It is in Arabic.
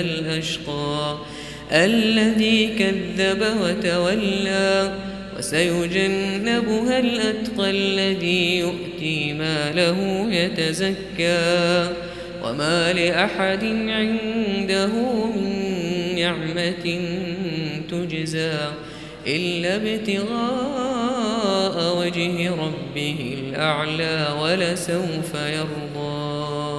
الأشقى الذي كذب وتولى وسيجنبها الأتقى الذي يؤتي ماله يتزكى وما لأحد عنده من نعمة تجزى إلا ابتغاء وجه ربه الأعلى ولسوف يرضى